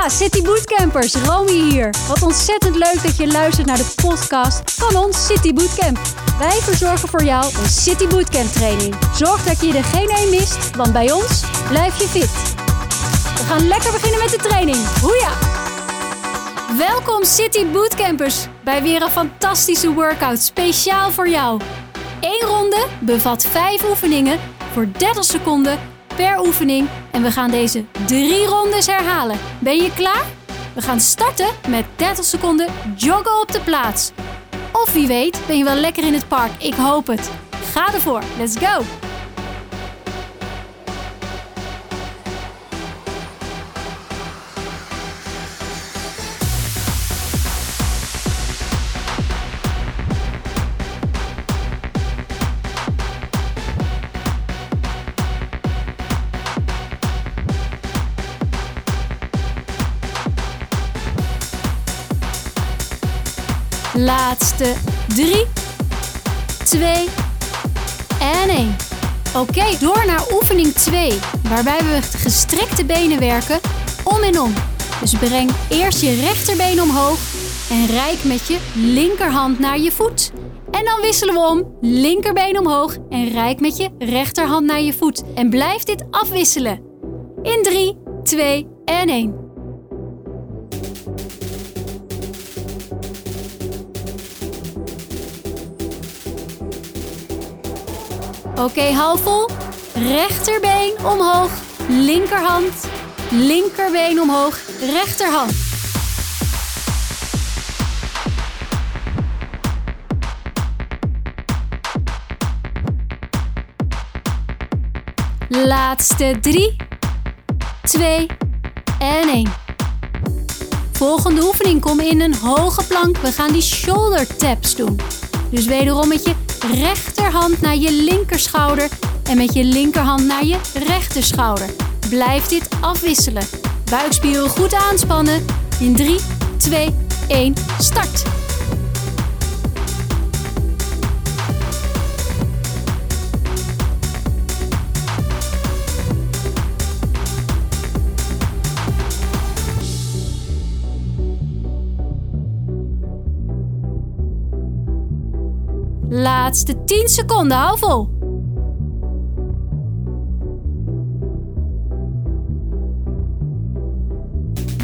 Ja, City Bootcampers, Romy hier. Wat ontzettend leuk dat je luistert naar de podcast van ons City Bootcamp. Wij verzorgen voor jou een City Bootcamp training. Zorg dat je er geen één mist, want bij ons blijf je fit. We gaan lekker beginnen met de training. Hoeja! Welkom City Bootcampers bij weer een fantastische workout speciaal voor jou. Eén ronde bevat vijf oefeningen voor 30 seconden per oefening en we gaan deze drie rondes herhalen. Ben je klaar? We gaan starten met 30 seconden joggen op de plaats. Of wie weet ben je wel lekker in het park. Ik hoop het. Ga ervoor. Let's go! Laatste 3, 2 en 1. Oké, door naar oefening 2, waarbij we gestrekte benen werken om en om. Dus breng eerst je rechterbeen omhoog en rijk met je linkerhand naar je voet. En dan wisselen we om. Linkerbeen omhoog en rijk met je rechterhand naar je voet. En blijf dit afwisselen. In 3, 2 en 1. Oké, hou vol. Rechterbeen omhoog, linkerhand. Linkerbeen omhoog, rechterhand. Laatste 3, 2 en 1. Volgende oefening kom in een hoge plank. We gaan die shoulder taps doen. Dus wederom met je rechterhand naar je linkerschouder en met je linkerhand naar je rechterschouder. Blijf dit afwisselen. Buikspieren goed aanspannen. In 3, 2, 1, start. Laatste 10 seconden, hou vol.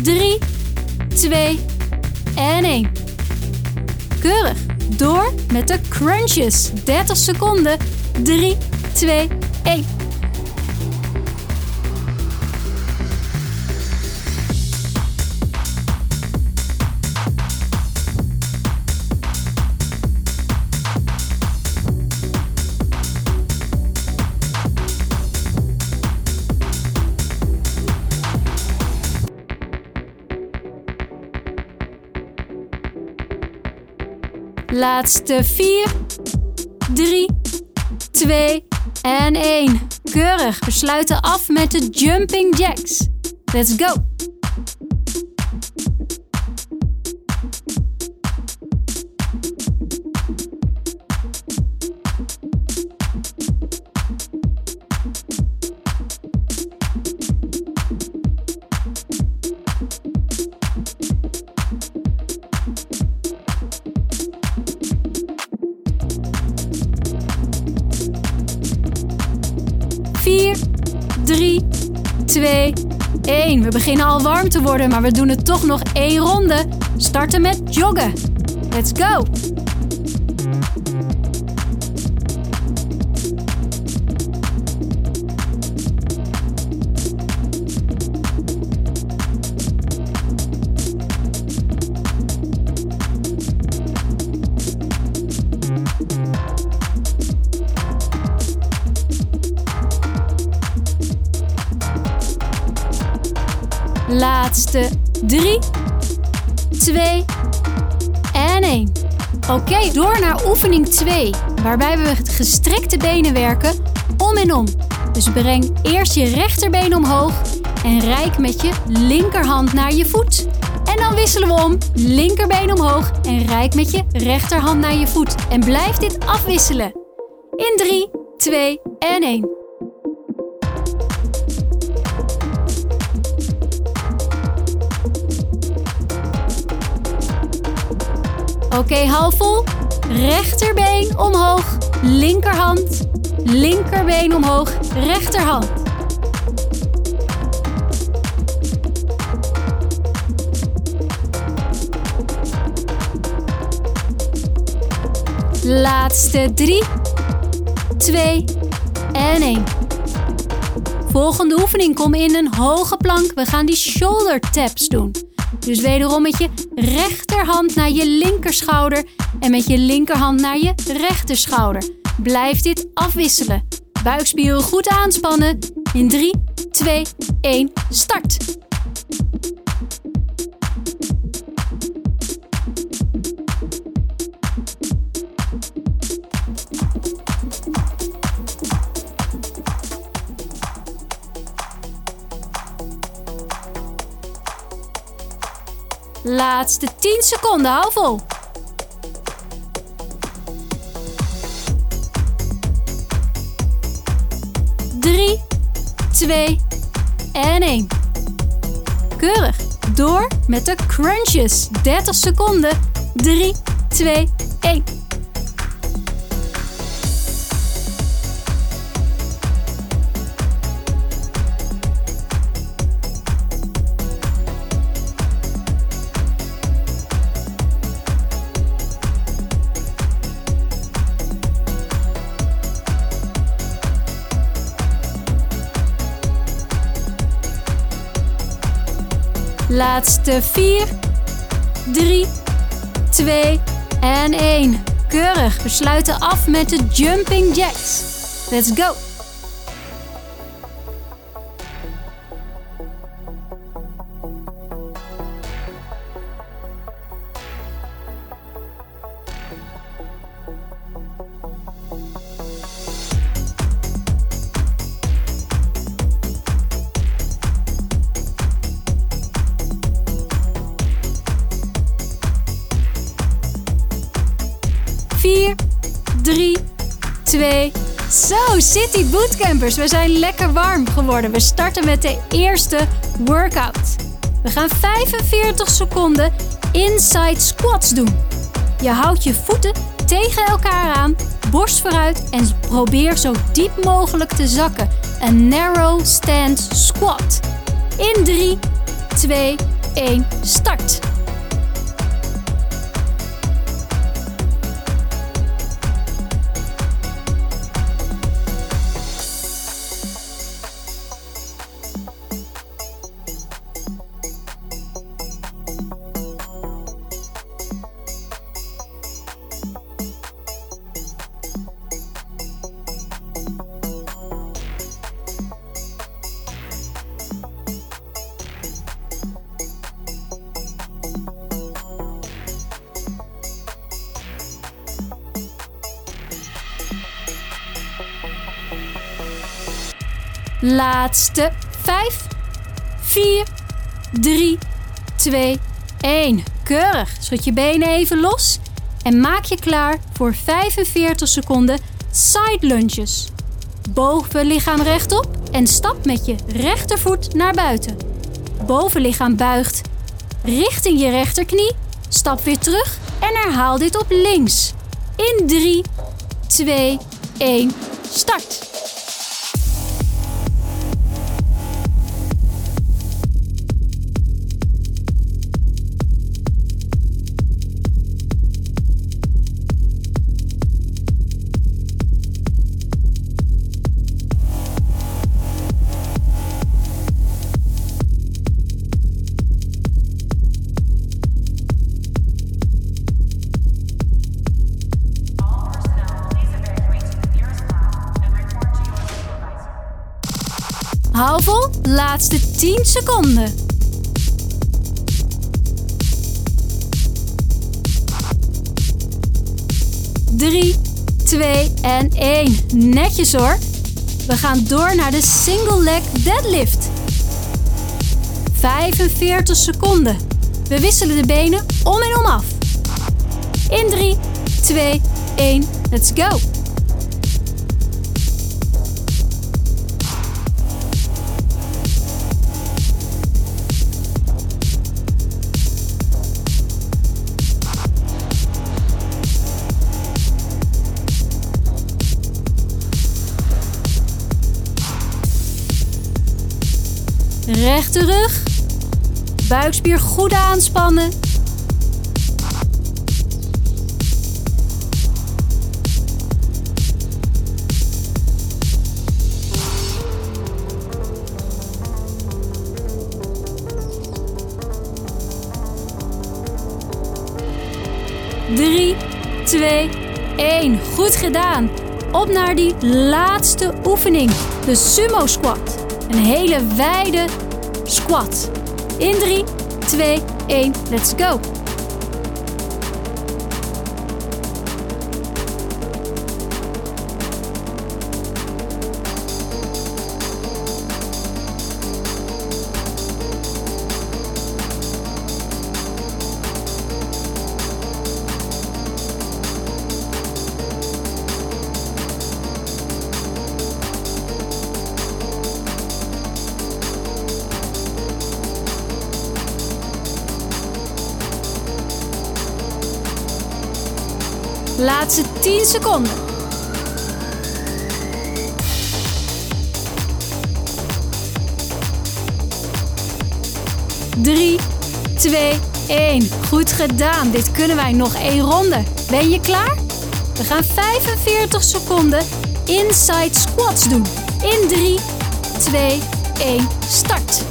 Drie, twee en één. Keurig. Door met de crunches. 30 seconden. 3, 2, 1. Laatste 4, 3, 2 en 1. Keurig. We sluiten af met de jumping jacks. Let's go! We beginnen al warm te worden, maar we doen het toch nog één ronde. Starten met joggen. Let's go! Laatste 3, 2 en 1. Oké, door naar oefening 2, waarbij we gestrekte benen werken om en om. Dus breng eerst je rechterbeen omhoog en rijk met je linkerhand naar je voet. En dan wisselen we om. Linkerbeen omhoog en rijk met je rechterhand naar je voet. En blijf dit afwisselen. In 3, 2 en 1. Oké, halfvol. Rechterbeen omhoog, linkerhand. Linkerbeen omhoog, rechterhand. Laatste 3, 2 en 1. Volgende oefening kom in een hoge plank. We gaan die shoulder taps doen. Dus wederom met je rechterhand naar je linkerschouder en met je linkerhand naar je rechterschouder. Blijf dit afwisselen. Buikspieren goed aanspannen. In 3, 2, 1, start. Laatste 10 seconden, hou vol. Drie, twee en één. Keurig. Door met de crunches. 30 seconden. 3, 2, 1. Laatste 4, 3, 2 en 1. Keurig. We sluiten af met de jumping jacks. Let's go. Zo, City Bootcampers. We zijn lekker warm geworden. We starten met de eerste workout. We gaan 45 seconden inside squats doen. Je houdt je voeten tegen elkaar aan, borst vooruit en probeer zo diep mogelijk te zakken. Een narrow stand squat. In 3, 2, 1, start. Laatste 5, 4, 3, 2, 1. Keurig. Schud je benen even los en maak je klaar voor 45 seconden side lunges. Bovenlichaam rechtop en stap met je rechtervoet naar buiten. Bovenlichaam buigt richting je rechterknie. Stap weer terug en herhaal dit op links. In 3, 2, 1, start. Laatste 10 seconden. Drie, twee en één. Netjes hoor. We gaan door naar de single leg deadlift. 45 seconden. We wisselen de benen om en om af. In 3, 2, 1, let's go. Rechte rug. Buikspier goed aanspannen. Drie, twee, één. Goed gedaan. Op naar die laatste oefening. De sumo squat. Een hele wijde squat. In 3, 2, 1, let's go. Laatste 10 seconden. Drie, twee, één. Goed gedaan. Dit kunnen wij nog één ronde. Ben je klaar? We gaan 45 seconden inside squats doen. In 3, 2, 1, start.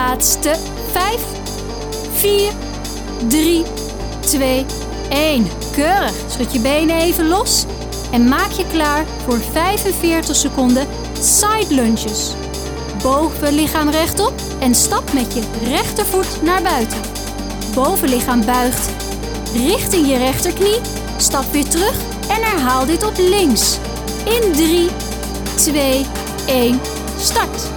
Laatste 5, 4, 3, 2, 1. Keurig. Schud je benen even los en maak je klaar voor 45 seconden side lunges. Bovenlichaam rechtop en stap met je rechtervoet naar buiten. Bovenlichaam buigt richting je rechterknie. Stap weer terug en herhaal dit op links. In 3, 2, 1, start.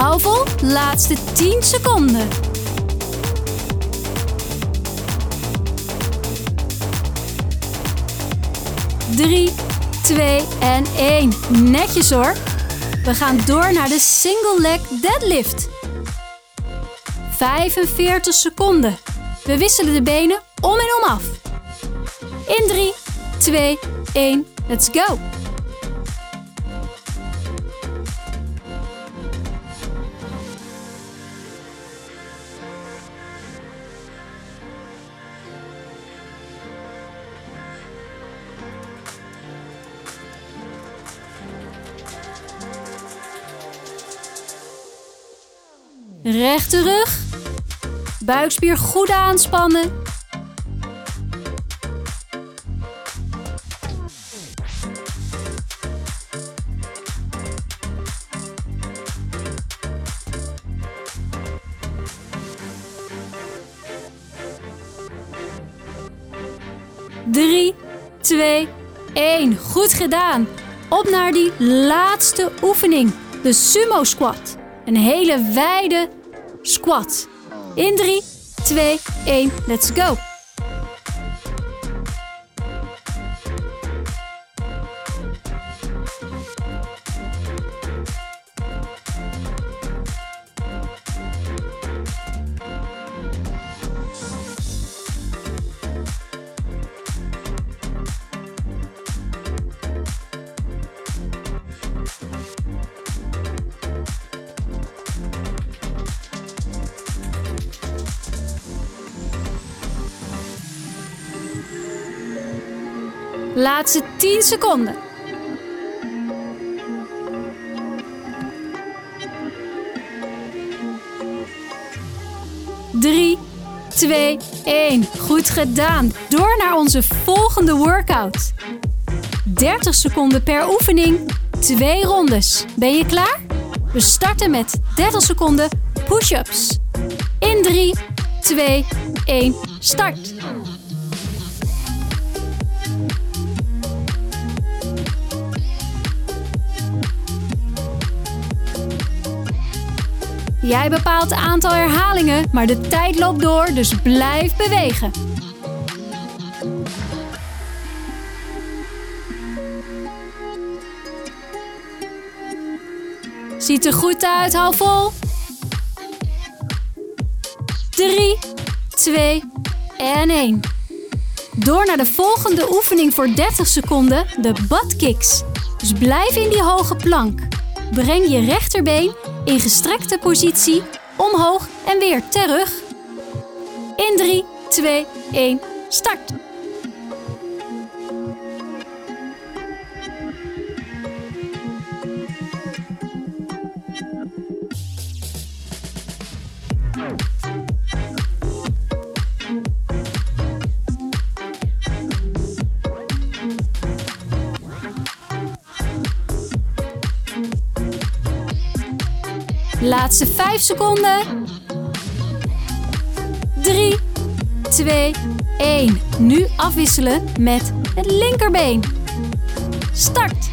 Hou vol, laatste 10 seconden. Drie, twee en één. Netjes hoor. We gaan door naar de single leg deadlift. 45 seconden. We wisselen de benen om en om af. In 3, 2, 1, let's go. Rechte rug. Buikspier goed aanspannen. Drie, twee, één. Goed gedaan. Op naar die laatste oefening. De sumo squat. Een hele wijde squat. In 3, 2, 1, let's go. Laatste 10 seconden. Drie, twee, één. Goed gedaan. Door naar onze volgende workout. 30 seconden per oefening, twee rondes. Ben je klaar? We starten met 30 seconden push-ups. In 3, 2, 1, start. Jij bepaalt het aantal herhalingen, maar de tijd loopt door, dus blijf bewegen. Ziet er goed uit, hou vol. 3, 2 en 1. Door naar de volgende oefening voor 30 seconden, de butt kicks. Dus blijf in die hoge plank. Breng je rechterbeen in gestrekte positie omhoog en weer terug. In 3, 2, 1, start. Laatste 5 seconden. 3, 2, 1. Nu afwisselen met het linkerbeen. Start.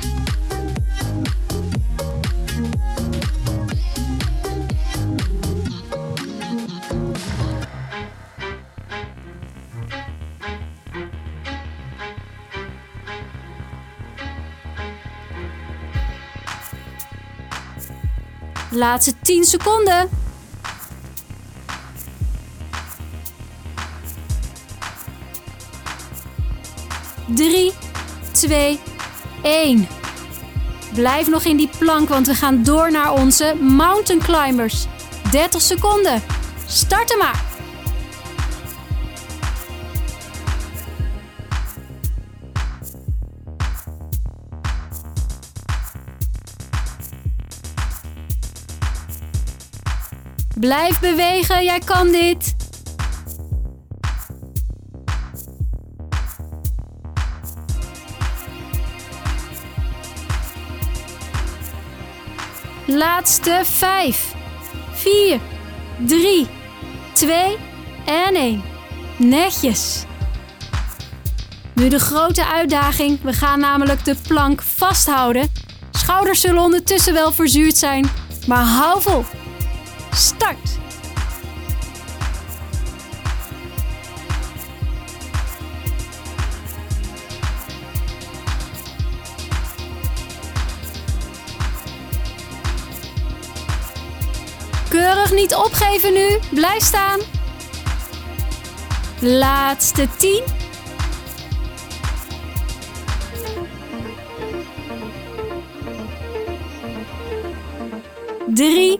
Laatste 10 seconden. Drie, twee, één. Blijf nog in die plank, want we gaan door naar onze mountain climbers. 30 seconden. Starten maar. Blijf bewegen, jij kan dit. Laatste 5, 4, 3, 2 en 1. Netjes. Nu de grote uitdaging. We gaan namelijk de plank vasthouden. Schouders zullen ondertussen wel verzuurd zijn, maar hou vol. Start. Keurig niet opgeven nu. Blijf staan. Laatste 10. Drie,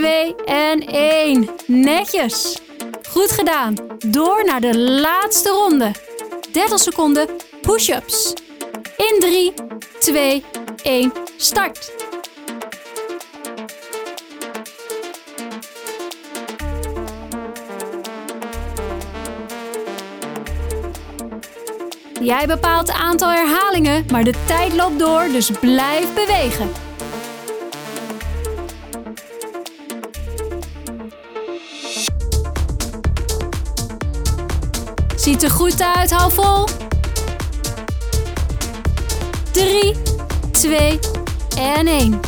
2 en 1. Netjes. Goed gedaan. Door naar de laatste ronde. 30 seconden push-ups. In 3, 2, 1, start. Jij bepaalt het aantal herhalingen, maar de tijd loopt door, dus blijf bewegen. Ziet er goed uit, hou vol. 3, 2 en 1.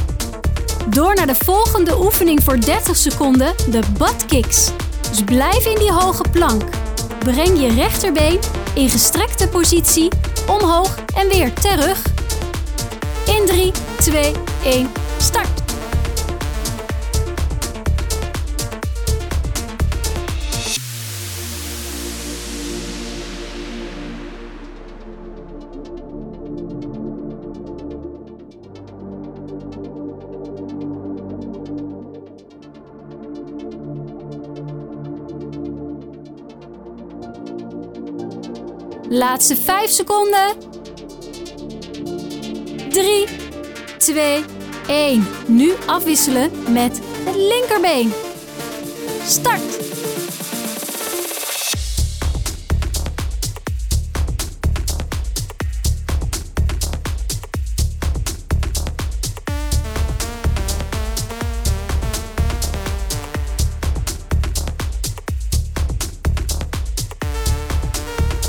Door naar de volgende oefening voor 30 seconden, de butt kicks. Dus blijf in die hoge plank. Breng je rechterbeen in gestrekte positie omhoog en weer terug. In 3, 2, 1, Laatste 5 seconden. 3, 2, 1. Nu afwisselen met het linkerbeen. Start!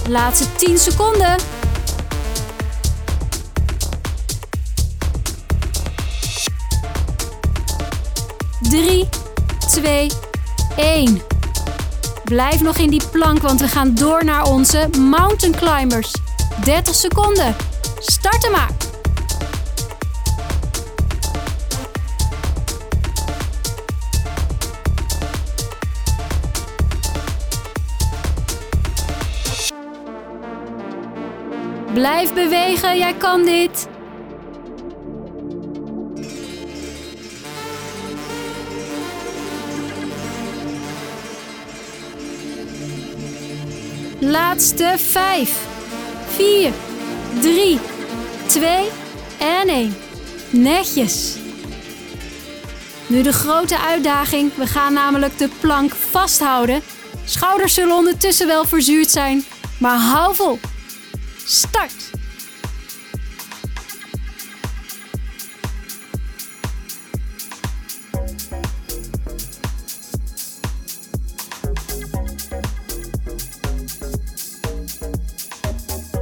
Laatste 10 seconden. Drie, twee, één. Blijf nog in die plank, want we gaan door naar onze mountain climbers. 30 seconden. Starten maar. Blijf bewegen, jij kan dit. Laatste 5, 4, 3, 2 en 1. Netjes. Nu de grote uitdaging. We gaan namelijk de plank vasthouden. Schouders zullen ondertussen wel verzuurd zijn, maar hou vol. Start!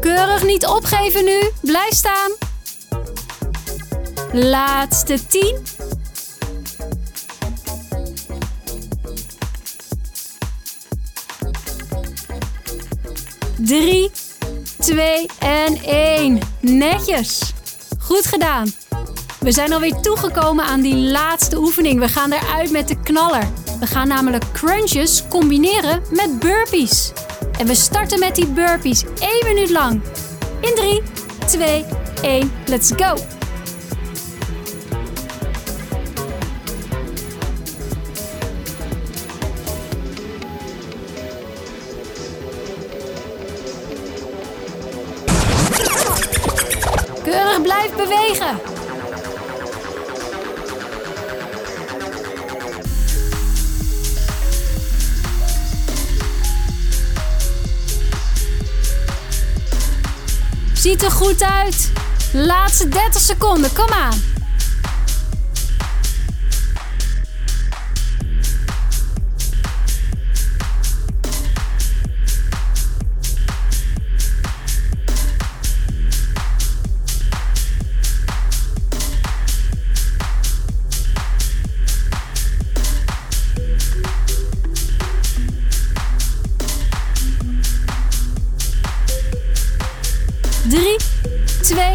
Keurig niet opgeven nu. Blijf staan. Laatste 10. Drie, 2 en 1. Netjes. Goed gedaan. We zijn alweer toegekomen aan die laatste oefening. We gaan eruit met de knaller. We gaan namelijk crunches combineren met burpees. En we starten met die burpees 1 minuut lang. In 3, 2, 1, let's go! Bewegen. Ziet er goed uit. Laatste 30 seconden, kom aan. Drie, twee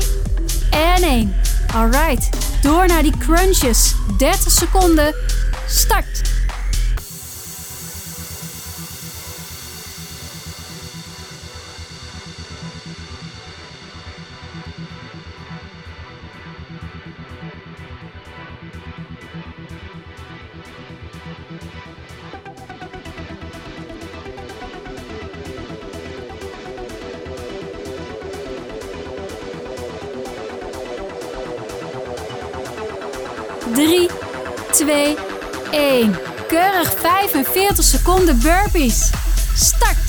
en één. Alright, door naar die crunches. 30 seconden. Start. Seconden burpees. Start.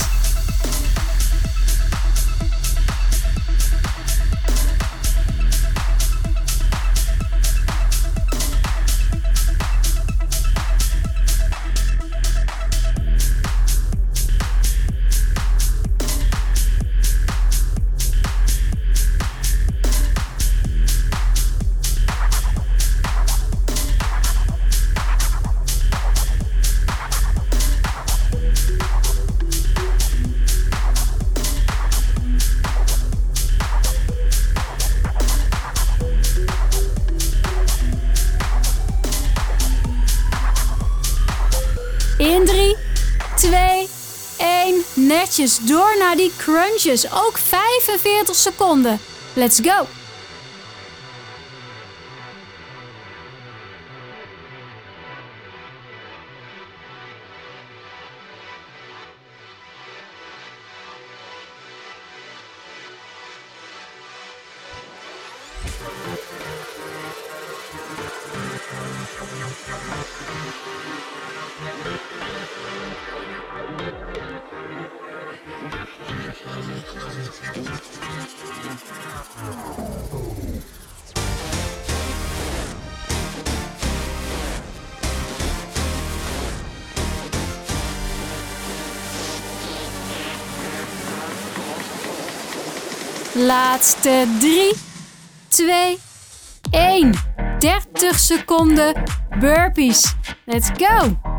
Netjes door naar die crunches. Ook 45 seconden. Let's go. Laatste 3, 2, 1. 30 seconden burpees. Let's go!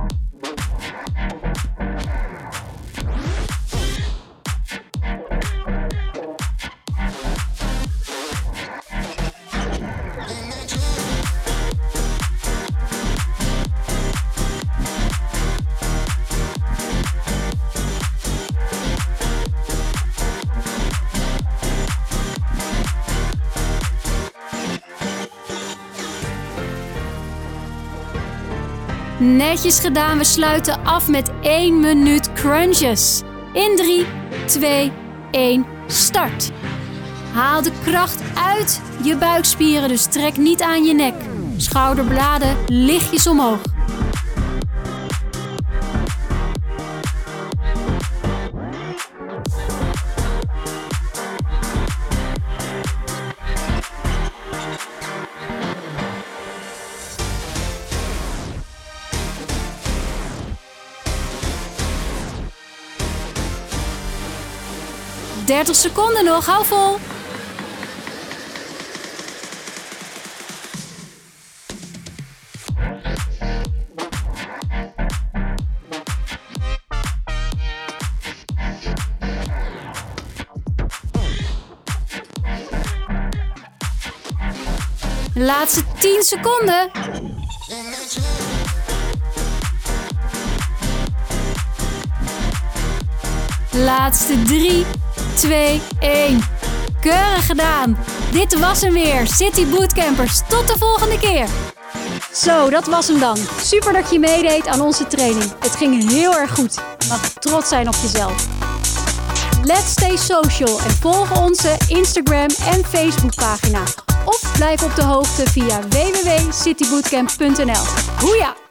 Netjes gedaan, we sluiten af met 1 minuut crunches. In 3, 2, 1, start. Haal de kracht uit je buikspieren, dus trek niet aan je nek. Schouderbladen lichtjes omhoog. Dertig seconden nog, hou vol. Laatste 10 seconden. Laatste 3, 2, 1. Keurig gedaan. Dit was hem weer. City Bootcampers. Tot de volgende keer. Zo, dat was hem dan. Super dat je meedeed aan onze training. Het ging heel erg goed. Mag trots zijn op jezelf. Let's stay social en volg onze Instagram en Facebook pagina. Of blijf op de hoogte via www.citybootcamp.nl. Hoeja!